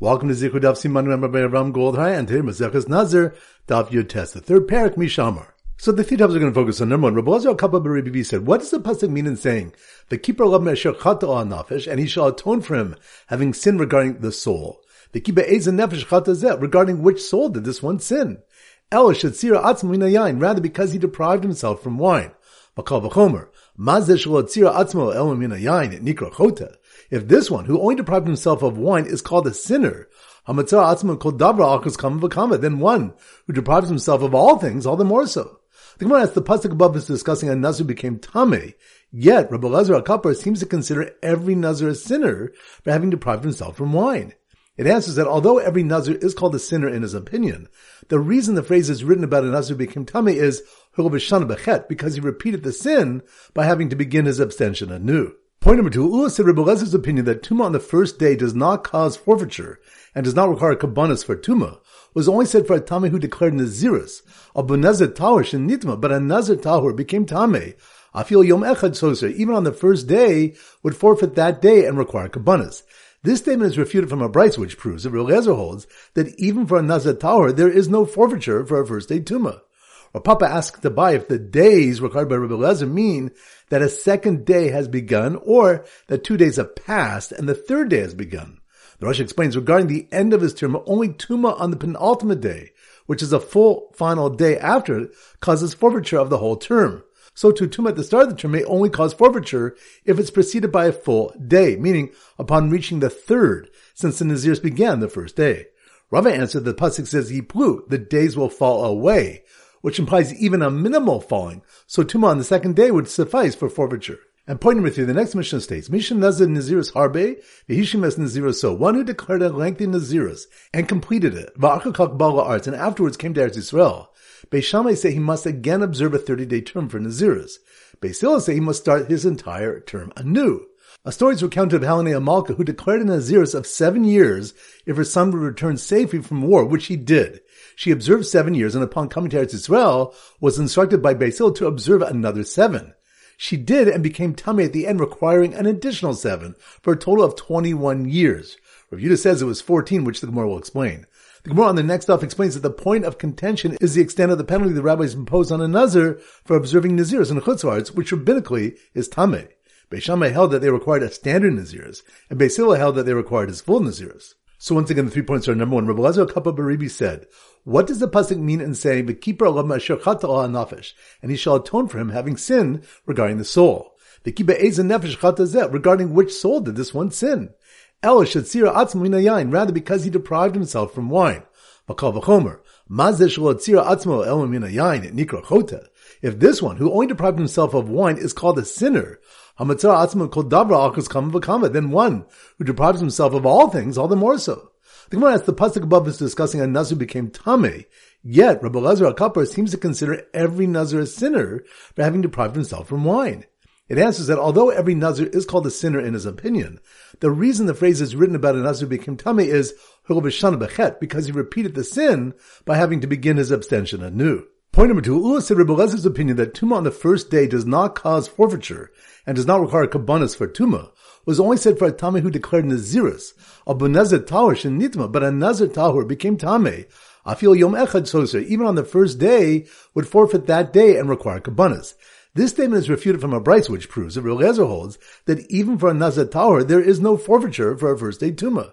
Welcome to Zichud Daf Siman by Ram Goldhai and today Maseches Nazir Daf Yud Tes, the third parak Mishamar. So the three topics are going to focus on number one. Rabbi Lazar Kappa said, "What does the pasuk mean in saying the keeper of Mesher Nafesh, and he shall atone for him having sinned regarding the soul? The keeper Ezen Nefesh Chata Zeh, regarding which soul did this one sin? El Shatzira Atzma Yain, rather because he deprived himself from wine. Bakal V'chomer Mazeh Shalatzira Atzmo El Yain Nikra Chota." If this one, who only deprived himself of wine, is called a sinner, then one who deprives himself of all things, all the more so. The Gemara asks, the pasuk above is discussing a nazir became tame. Yet Rabbi Lazar Akapar seems to consider every nazir a sinner for having deprived himself from wine. It answers that although every nazir is called a sinner in his opinion, the reason the phrase is written about a nazir became tame is because he repeated the sin by having to begin his abstention anew. Point number two, Ula said Rebbe Lezer's opinion that Tuma on the first day does not cause forfeiture and does not require kabbanas for Tuma was only said for a Tame who declared Naziris, a Bunazir Tahor Nitma, but a Nazir Tahor became Tame. Feel Yom Echad Soser, even on the first day, would forfeit that day and require kabbanas. This statement is refuted from a Braisa, which proves that Rebbe holds that even for a Nazir Tahor, there is no forfeiture for a first day Tuma. Rav Papa asked buy if the days required by Rabbi Lezer mean that a second day has begun or that two days have passed and the third day has begun. The Rosh explains regarding the end of his term, only Tuma on the penultimate day, which is a full final day after it, causes forfeiture of the whole term. So to Tuma at the start of the term may only cause forfeiture if it's preceded by a full day, meaning upon reaching the third, since the Nazirs began the first day. Rava answered that the Pasuk says, Yiplu, the days will fall away, which implies even a minimal falling. So Tuma on the second day would suffice for forfeiture. And point number three, the next Mishnah states, Mishnah Nazir Nazirus Harbe, Vihishim Nazirus so, one who declared a lengthy Nazirus and completed it, Va'achakak Bala arts, and afterwards came to Eretz Yisrael. Beishamai say he must again observe a 30-day term for Nazirus. Beis Hillel say he must start his entire term anew. A story is recounted of Helene Amalka, who declared a Nazirus of seven years if her son would return safely from war, which he did. She observed seven years and upon coming to Israel was instructed by Beis Hillel to observe another seven. She did and became tummy at the end, requiring an additional seven for a total of 21 years. Rav Yudah says it was 14, which the Gemara will explain. The Gemara on the next off explains that the point of contention is the extent of the penalty the rabbis impose on a Nazir for observing Nazirs and Chutzvarts, which rabbinically is Tameh. Beishamai held that they required a standard Nazirs, and Beis Hillel held that they required his full Nazirs. So once again, the three points are number one. Rabbi Lazar Kappa Baribi said, what does the pasuk mean in saying, "The keeper nafesh," and he shall atone for him having sinned regarding the soul? The nefesh regarding which soul did this one sin? El atzmo rather because he deprived himself from wine. Nikra chota. If this one, who only deprived himself of wine, is called a sinner, then one who deprives himself of all things, all the more so. The Gemara asks, the pasuk above is discussing a nazir became tame. Yet Rabbi Lazar Akapar seems to consider every nazir a sinner for having deprived himself from wine. It answers that although every nazir is called a sinner in his opinion, the reason the phrase is written about a nazir who became tame is because he repeated the sin by having to begin his abstention anew. Point number two, Ula said Rebbe Lezer's opinion that Tuma on the first day does not cause forfeiture and does not require kabbanas for Tuma was only said for a Tame who declared Naziris, a Bunazir Tahor Nitma, but a Nazir Tahor became Tame. feel Yom Echad Soser, even on the first day, would forfeit that day and require kabbanas. This statement is refuted from a Braisa, which proves that Real holds that even for a Nazir Tahor, there is no forfeiture for a first day Tuma.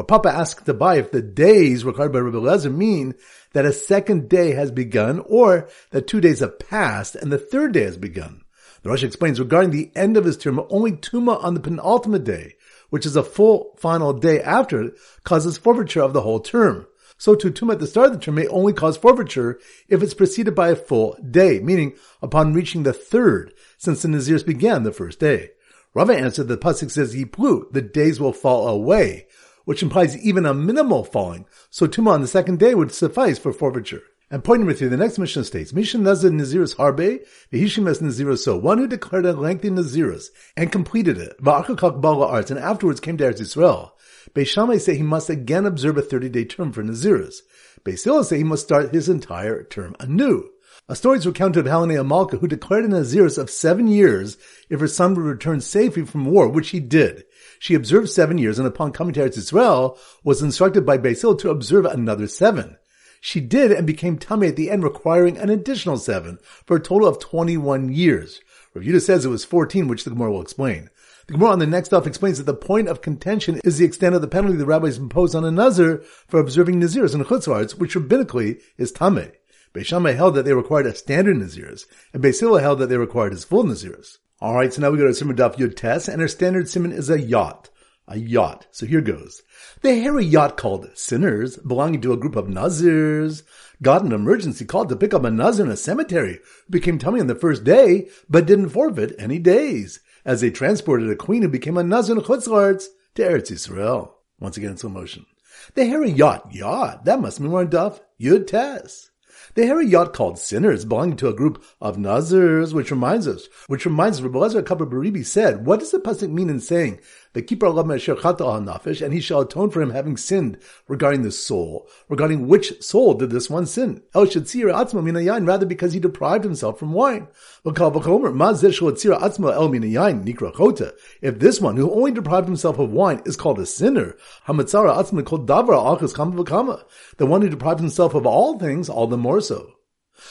Rav Papa asked buy if the days required by Rabbi Lezer mean that a second day has begun or that two days have passed and the third day has begun. The Rosh explains regarding the end of his term, only Tuma on the penultimate day, which is a full final day after it, causes forfeiture of the whole term. So to Tuma at the start of the term may only cause forfeiture if it's preceded by a full day, meaning upon reaching the third, since the Nazirs began the first day. Rava answered that Pasuk says Yiplu, the days will fall away, which implies even a minimal falling, so Tuma on the second day would suffice for forfeiture. And point number three, the next mission states, Mishnah Nazir Nazirus Harbe, Vihishim es Nazirus so, one who declared a lengthy Nazirus and completed it, Va'achakak Bala arts, and afterwards came to Eretz Yisrael. Beishamai say he must again observe a 30-day term for Nazirus. Beis Hillel say he must start his entire term anew. A story is recounted of Helene Amalka, who declared a Nazirus of seven years if her son would return safely from war, which he did. She observed seven years and upon coming to Eretz Israel was instructed by Beis Hillel to observe another seven. She did and became tummy at the end, requiring an additional seven for a total of 21 years. Rav Yudah says it was 14, which the Gemara will explain. The Gemara on the next stuff explains that the point of contention is the extent of the penalty the rabbis impose on a nazir for observing nazirs and chutzlarts, which rabbinically is tameh. Beishamai held that they required a standard naziris, and Beis Hillel held that they required his full naziris. All right, so now we go to Simon Daf Yud Tes, and our standard simon is a yacht. A yacht. So here goes. They hear a yacht called Sinners, belonging to a group of Nazirs, got an emergency call to pick up a Nazir in a cemetery who became tummy on the first day, but didn't forfeit any days, as they transported a queen who became a Nazir in Chutzlarts to Eretz Yisrael. Once again in slow motion. They hear a yacht. Yacht. That must mean we're in Daf Yud Tes. They hear a yacht called Sinners belonging to a group of Nazirs, which reminds us, which reminds us, Rabbi Lezer Kappa Baribi said, what does the pasuk mean in saying, the keeper nafish, and he shall atone for him having sinned regarding the soul. Regarding which soul did this one sin? El atzma rather because he deprived himself from wine. If this one who only deprived himself of wine is called a sinner, hamatzara atzma called davra the one who deprived himself of all things, all the more so.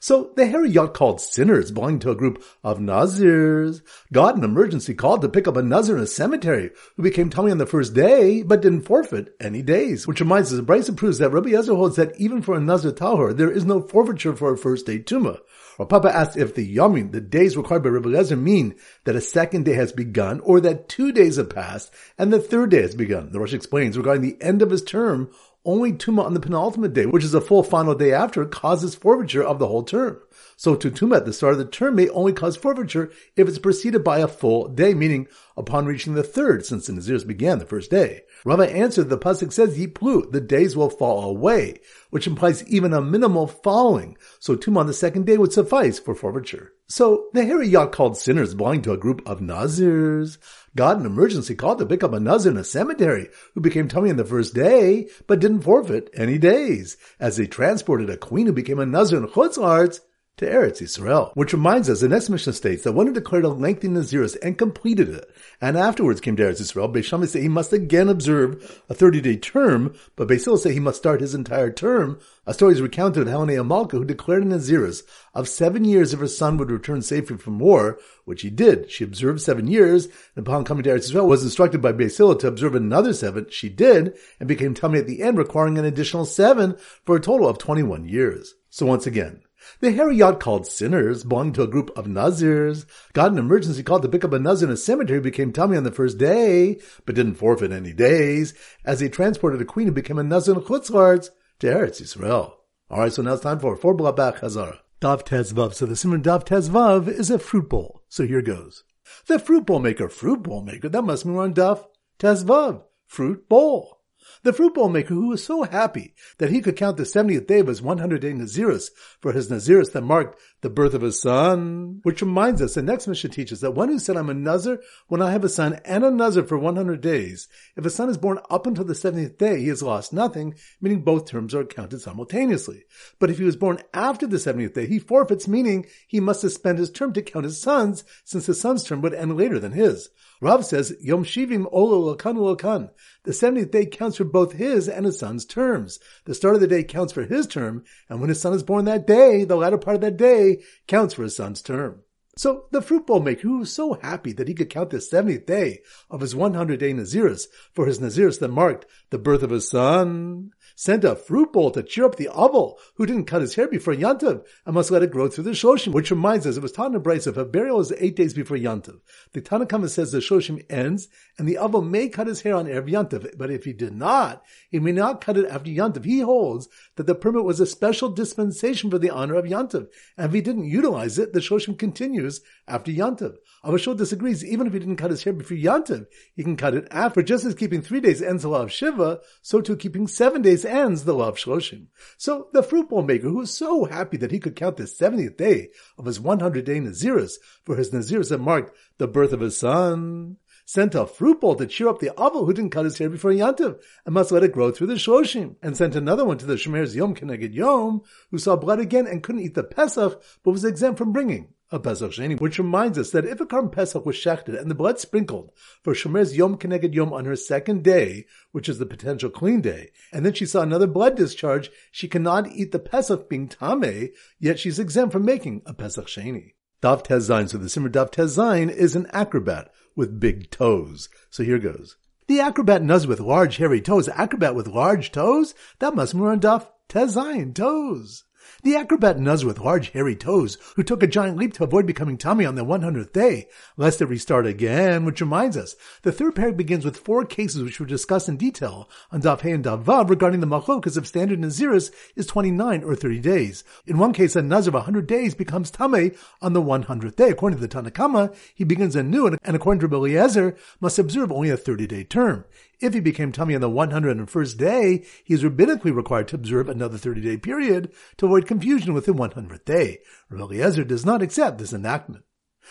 So the hairy yacht called Sinners belonging to a group of Nazirs got an emergency call to pick up a Nazir in a cemetery who became tummy on the first day but didn't forfeit any days. Which reminds us, Braisa proves that Rabbi Yezer holds that even for a Nazir Tahor, there is no forfeiture for a first day Tumah. Rav Papa asked if the Yamin, the days required by Rabbi Yezer mean that a second day has begun or that two days have passed and the third day has begun. The Rosh explains regarding the end of his term, only Tuma on the penultimate day, which is a full final day after, causes forfeiture of the whole term. So to Tuma at the start of the term may only cause forfeiture if it's preceded by a full day, meaning upon reaching the third, since the Nazirs began the first day. Rava answered, the Pasuk says, Yiplu, the days will fall away, which implies even a minimal falling. So Tuma on the second day would suffice for forfeiture. So the hairy yacht called sinners belonging to a group of Nazirs got an emergency call to pick up a Nazir in a cemetery who became tummy on the first day, but didn't forfeit any days, as they transported a queen who became a Nazir in Chutzlarts to Eretz Yisrael. Which reminds us, the next Mishnah states that one who declared a lengthy Naziris and completed it, and afterwards came to Eretz Yisrael, Beis say he must again observe a 30-day term, but Beis Hillel say he must start his entire term. A story is recounted of Helena Amalka, who declared a Naziris of seven years if her son would return safely from war, which he did. She observed seven years, and upon coming to Eretz Yisrael was instructed by Beis Hillel to observe another seven. She did, and became tummy at the end, requiring an additional seven for a total of 21 years. So once again, the hairy yacht called Sinners, belonging to a group of Nazirs, got an emergency call to pick up a Nazir in a cemetery, became tummy on the first day, but didn't forfeit any days, as they transported a queen who became a Nazir in Chutzlarts to Eretz Yisrael. Alright, so now it's time for four Blabach Hazara. Dav Tezvav. So the simon Dav Tezvav is a fruit bowl. So here goes. The fruit bowl maker, fruit bowl maker, that must mean we're on Dav Tezvav. Fruit bowl. The fruit bowl maker who was so happy that he could count the 70th day of his 100 day Naziris for his Naziris that marked the birth of a son. Which reminds us, the next Mishnah teaches that one who said, I'm a Nazir when I have a son and a Nazir for 100 days. If a son is born up until the 70th day, he has lost nothing, meaning both terms are counted simultaneously. But if he was born after the 70th day, he forfeits, meaning he must suspend his term to count his son's, since his son's term would end later than his. Rav says, Yom Shivim Olo Lakan Lakan. The 70th day counts for both his and his son's terms. The start of the day counts for his term, and when his son is born that day, the latter part of that day counts for his son's term. So the fruit bowl maker, who was so happy that he could count the 70th day of his 100 day Naziris for his Naziris that marked the birth of his son, sent a fruit bowl to cheer up the Aval, who didn't cut his hair before Yantav and must let it grow through the Shloshim, which reminds us, it was Braisa, if a burial is eight days before Yantav, the Tanna Kamma says the Shloshim ends, and the Aval may cut his hair on Erev Yantav, but if he did not, he may not cut it after Yantav. He holds that the permit was a special dispensation for the honor of Yantav, and if he didn't utilize it, the Shoshim continues after Yantav. Abba Shaul disagrees, even if he didn't cut his hair before Yantav, he can cut it after. Just as keeping three days ends the law of Shiva, so too keeping seven days ends the law of Shloshim. So the fruit bowl maker, who was so happy that he could count the 70th day of his 100 day Naziris for his Naziris that marked the birth of his son, sent a fruit bowl to cheer up the Aval who didn't cut his hair before Yantiv and must let it grow through the Shloshim, and sent another one to the Shomer's Yom Keneged Yom, who saw blood again and couldn't eat the Pesach, but was exempt from bringing a Pesach Sheni, which reminds us that if a Karm Pesach was shechted and the blood sprinkled for Shomer's Yom Keneged Yom on her second day, which is the potential clean day, and then she saw another blood discharge, she cannot eat the Pesach being Tameh, yet she's exempt from making a Pesach Sheni. Daf Tezain, so the Simmer Daf Tezain is an acrobat with big toes. So here goes. The acrobat nuz with large hairy toes, acrobat with large toes? That must be on Daf Tezain, toes. The acrobat Nuz with large hairy toes, who took a giant leap to avoid becoming tummy on the 100th day, lest it restart again, which reminds us, the third parak begins with four cases which were discussed in detail on Daf Hey and Daf Vav regarding the machlokas of standard Naziris is 29 or 30 days. In one case, a Naz of 100 days becomes Tameh on the 100th day. According to the Tanna Kamma, he begins anew, and according to Eliezer, must observe only a 30-day term. If he became tummy on the 101st day, he is rabbinically required to observe another 30-day period to avoid confusion with the 100th day. Rabbi Eliezer does not accept this enactment.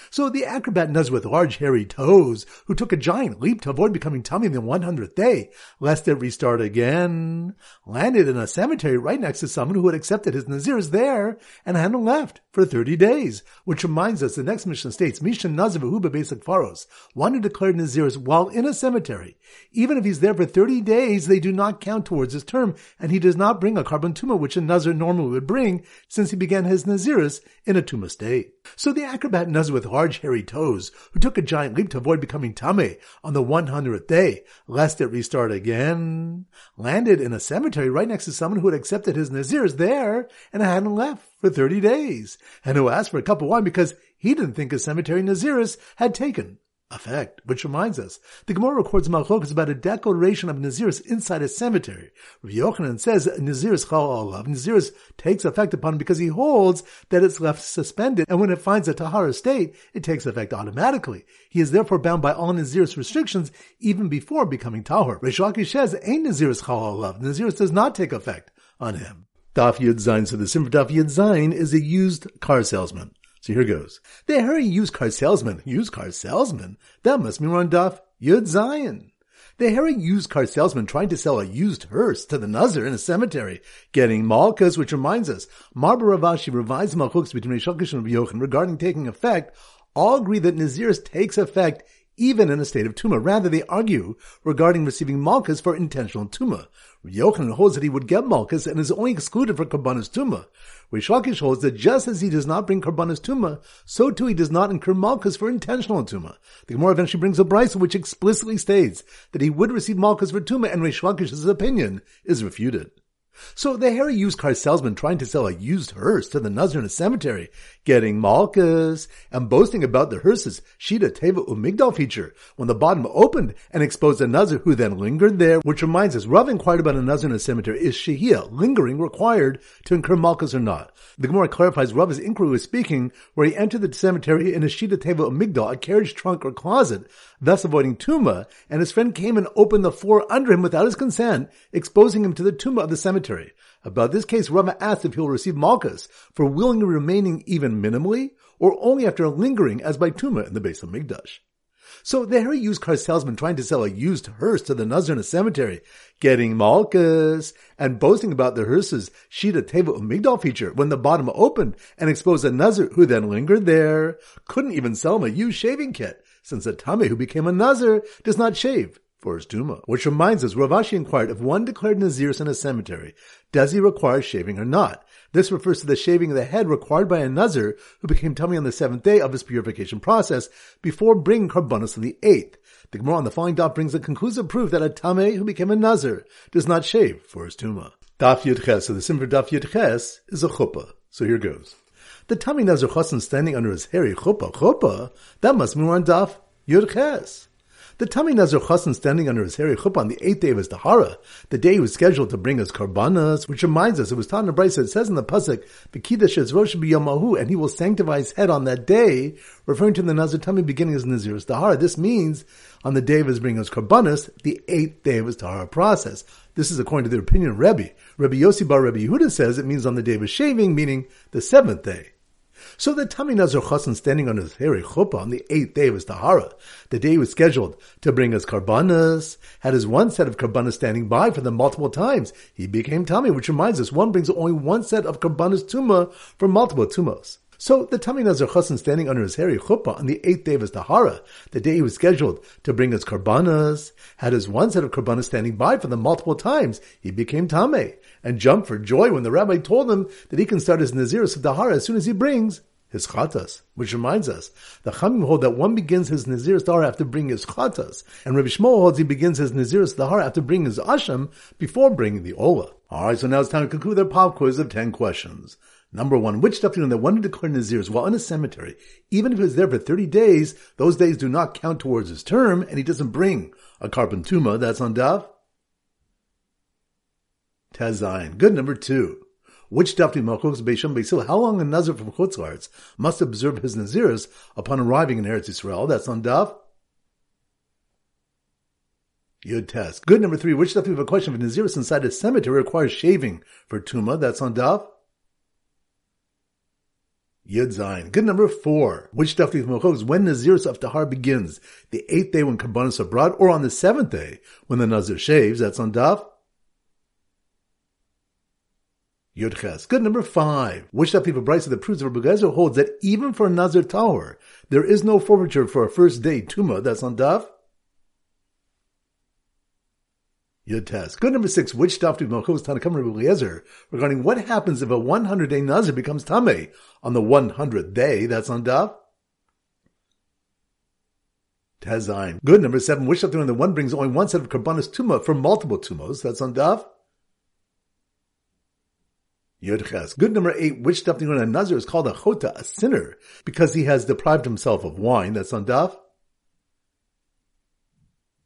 So the acrobat Nuz with large hairy toes, who took a giant leap to avoid becoming tummy in the 100th day, lest it restart again, landed in a cemetery right next to someone who had accepted his Nazirs there and hadn't left for 30 days, which reminds us the next mission states, Mishan Nazir Huba Basic Faros, one who declared Nazirs while in a cemetery. Even if he's there for 30 days, they do not count towards his term, and he does not bring a carbon tuma, which a Nazir normally would bring, since he began his Nazirs in a tuma state. So the acrobat Nazir with large hairy toes, who took a giant leap to avoid becoming Tame on the 100th day, lest it restart again, landed in a cemetery right next to someone who had accepted his Nazirs there and hadn't left for 30 days, and who asked for a cup of wine because he didn't think his cemetery Naziris had taken effect. Which reminds us, the Gemara records machlokas about a declaration of Naziris inside a cemetery. Rav Yochanan says Naziris chal olav. Naziris takes effect upon him because he holds that it's left suspended, and when it finds a Tahara state, it takes effect automatically. He is therefore bound by all Naziris restrictions even before becoming Tahor. Reish Lakish says, ain't Naziris chal olav. Naziris does not take effect on him. Daf Yud. So the Simfer Daf Yud is a used car salesman. So here goes. The hairy used car salesman, used car salesman, that must mean on Daf Yud Zion. The hairy used car salesman trying to sell a used hearse to the Nazir in a cemetery, getting malchus, which reminds us, Marba Rav Ashi revised malchus between Reish Lakish and Rabbi regarding taking effect, all agree that Naziris takes effect even in a state of tuma. Rather, they argue regarding receiving malchus for intentional tuma. Yochanan holds that he would get malchus and is only excluded for karbanis tuma. Reish Lakish holds that just as he does not bring karbanis tuma, so too he does not incur malchus for intentional tuma. The Gemara eventually brings a brisa which explicitly states that he would receive malchus for tuma, and Reish Lakish's opinion is refuted. So the hairy used car salesman trying to sell a used hearse to the a cemetery, getting malchus, and boasting about the hearse's Shida Teva Umigdal feature when the bottom opened and exposed a Nazir who then lingered there, which reminds us, Rav inquired about a a cemetery. Is Shehia, lingering, required to incur malchus or not? The Gemara clarifies Rav's inquiry was speaking where he entered the cemetery in a Shida Teva Umigdal, a carriage trunk or closet, thus avoiding Tuma, and his friend came and opened the floor under him without his consent, exposing him to the Tuma of the cemetery. About this case, Rava asked if he'll receive Malchus for willingly remaining even minimally, or only after lingering as by Tuma in the base of Migdash. So the hairy used car salesman trying to sell a used hearse to the a cemetery, getting Malchus, and boasting about the hearse's Shida Teva Umigdal feature when the bottom opened and exposed a Nazir who then lingered there, couldn't even sell him a used shaving kit since a Tame who became a Nazir does not shave for his Tuma. Which reminds us, Rav Ashi inquired if one declared Naziris in a cemetery, does he require shaving or not? This refers to the shaving of the head required by a Nazir who became tummy on the seventh day of his purification process before bringing Karbanos on the eighth. The Gemara on the following daf brings a conclusive proof that a Tame who became a Nazir does not shave for his Tuma. Daf Yud Ches, so the sim for Daf Yud Ches is a chuppah. So here goes. The Tami Nazir Chassan standing under his hairy chuppah, chuppah, that must mean on daf Yud Ches. The Tami Nazir Chassan standing under his hairy chuppah on the eighth day of his Tahara, the day he was scheduled to bring his karbanas, which reminds us, it was taught in the Brisa, it says in the Pasuk, B'kidash Rosh B'yamahu, and he will sanctify his head on that day, referring to the Nazir Tami beginning his Nazir's Tahara. This means, on the day of his bringing his karbanas, the eighth day of his Tahara process. This is according to the opinion of Rebbe. Rebbe Yossi Bar Rebbe Yehuda says it means on the day of his shaving, meaning the seventh day. So the Tami Nazir Chassan standing on his hairy chuppah on the eighth day of his Tahara, the day he was scheduled to bring his karbanas, had his one set of karbanas standing by for them multiple times. He became Tami, which reminds us one brings only one set of karbanas tuma for multiple tumos. So the Tamei Nazir Chassan standing under his hairy chuppah on the eighth day of his Tahara, the day he was scheduled to bring his karbanas, had his one set of karbanas standing by for them multiple times. He became Tamei and jumped for joy when the rabbi told him that he can start his Nazirus of Tahara as soon as he brings his chatas, which reminds us, the Chamim hold that one begins his Nazirus Tahara after bringing his chatas, and Rabbi Shmuel holds he begins his Nazirus Tahara after bringing his asham before bringing the ola. Alright, so now it's time to conclude their pop quiz of 10 questions. Number one, which stuff do you know that one who declared Nazirus while in a cemetery, even if he was there for 30 days, those days do not count towards his term, and he doesn't bring a karban tuma, that's on Dav? Tezayin. Good number two. Which Dafti Malchus Beisham Beisil, how long a Nazir from Chutzlarts must observe his Naziris upon arriving in Eretz Yisrael? That's on Daf. Yud Tes. Good number three. Which Daf we have a question of Naziris inside a cemetery requires shaving for Tuma? That's on Daf. Yud Zayin. Good number four. Which Daf we have when Naziris of Tahar begins? The eighth day when Kabbanis abroad or on the seventh day when the Nazir shaves? That's on Daf. Yudches. Good number five. Which that people Braisa that proves Rabbi Gezer holds that even for a Nazir Tahor, there is no forfeiture for a first day Tuma. That's on Daf. Yud Good number six. Which daf do Malchus Tanakam Rabbi Eliezer regarding what happens if a 100 day Nazir becomes Tameh on the 100th day? That's on Daf. Tezain. Good number seven. Which daf the one brings only one set of Karbanis Tuma for multiple Tumos? That's on Daf. Yodches. Good number eight, which stuff a Nazir is called a chota, a sinner, because he has deprived himself of wine. That's on daf.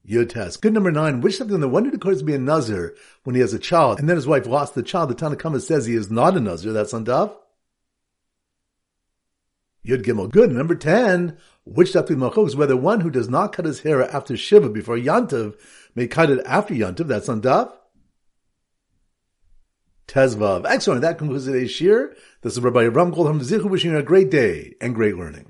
Yodches. Good number nine, which something the one who declares to be a Nazir when he has a child, and then his wife lost the child, the Tanna Kamma says he is not a Nazir. That's on daf. Yud Gimel. Good. Number 10, which Dafti Malchok is whether one who does not cut his hair after Shiva before Yantiv may cut it after Yantiv. That's on Daf. Tezvav. Excellent. That concludes today's shir. This is Rabbi Ram Kol Zichu wishing you a great day and great learning.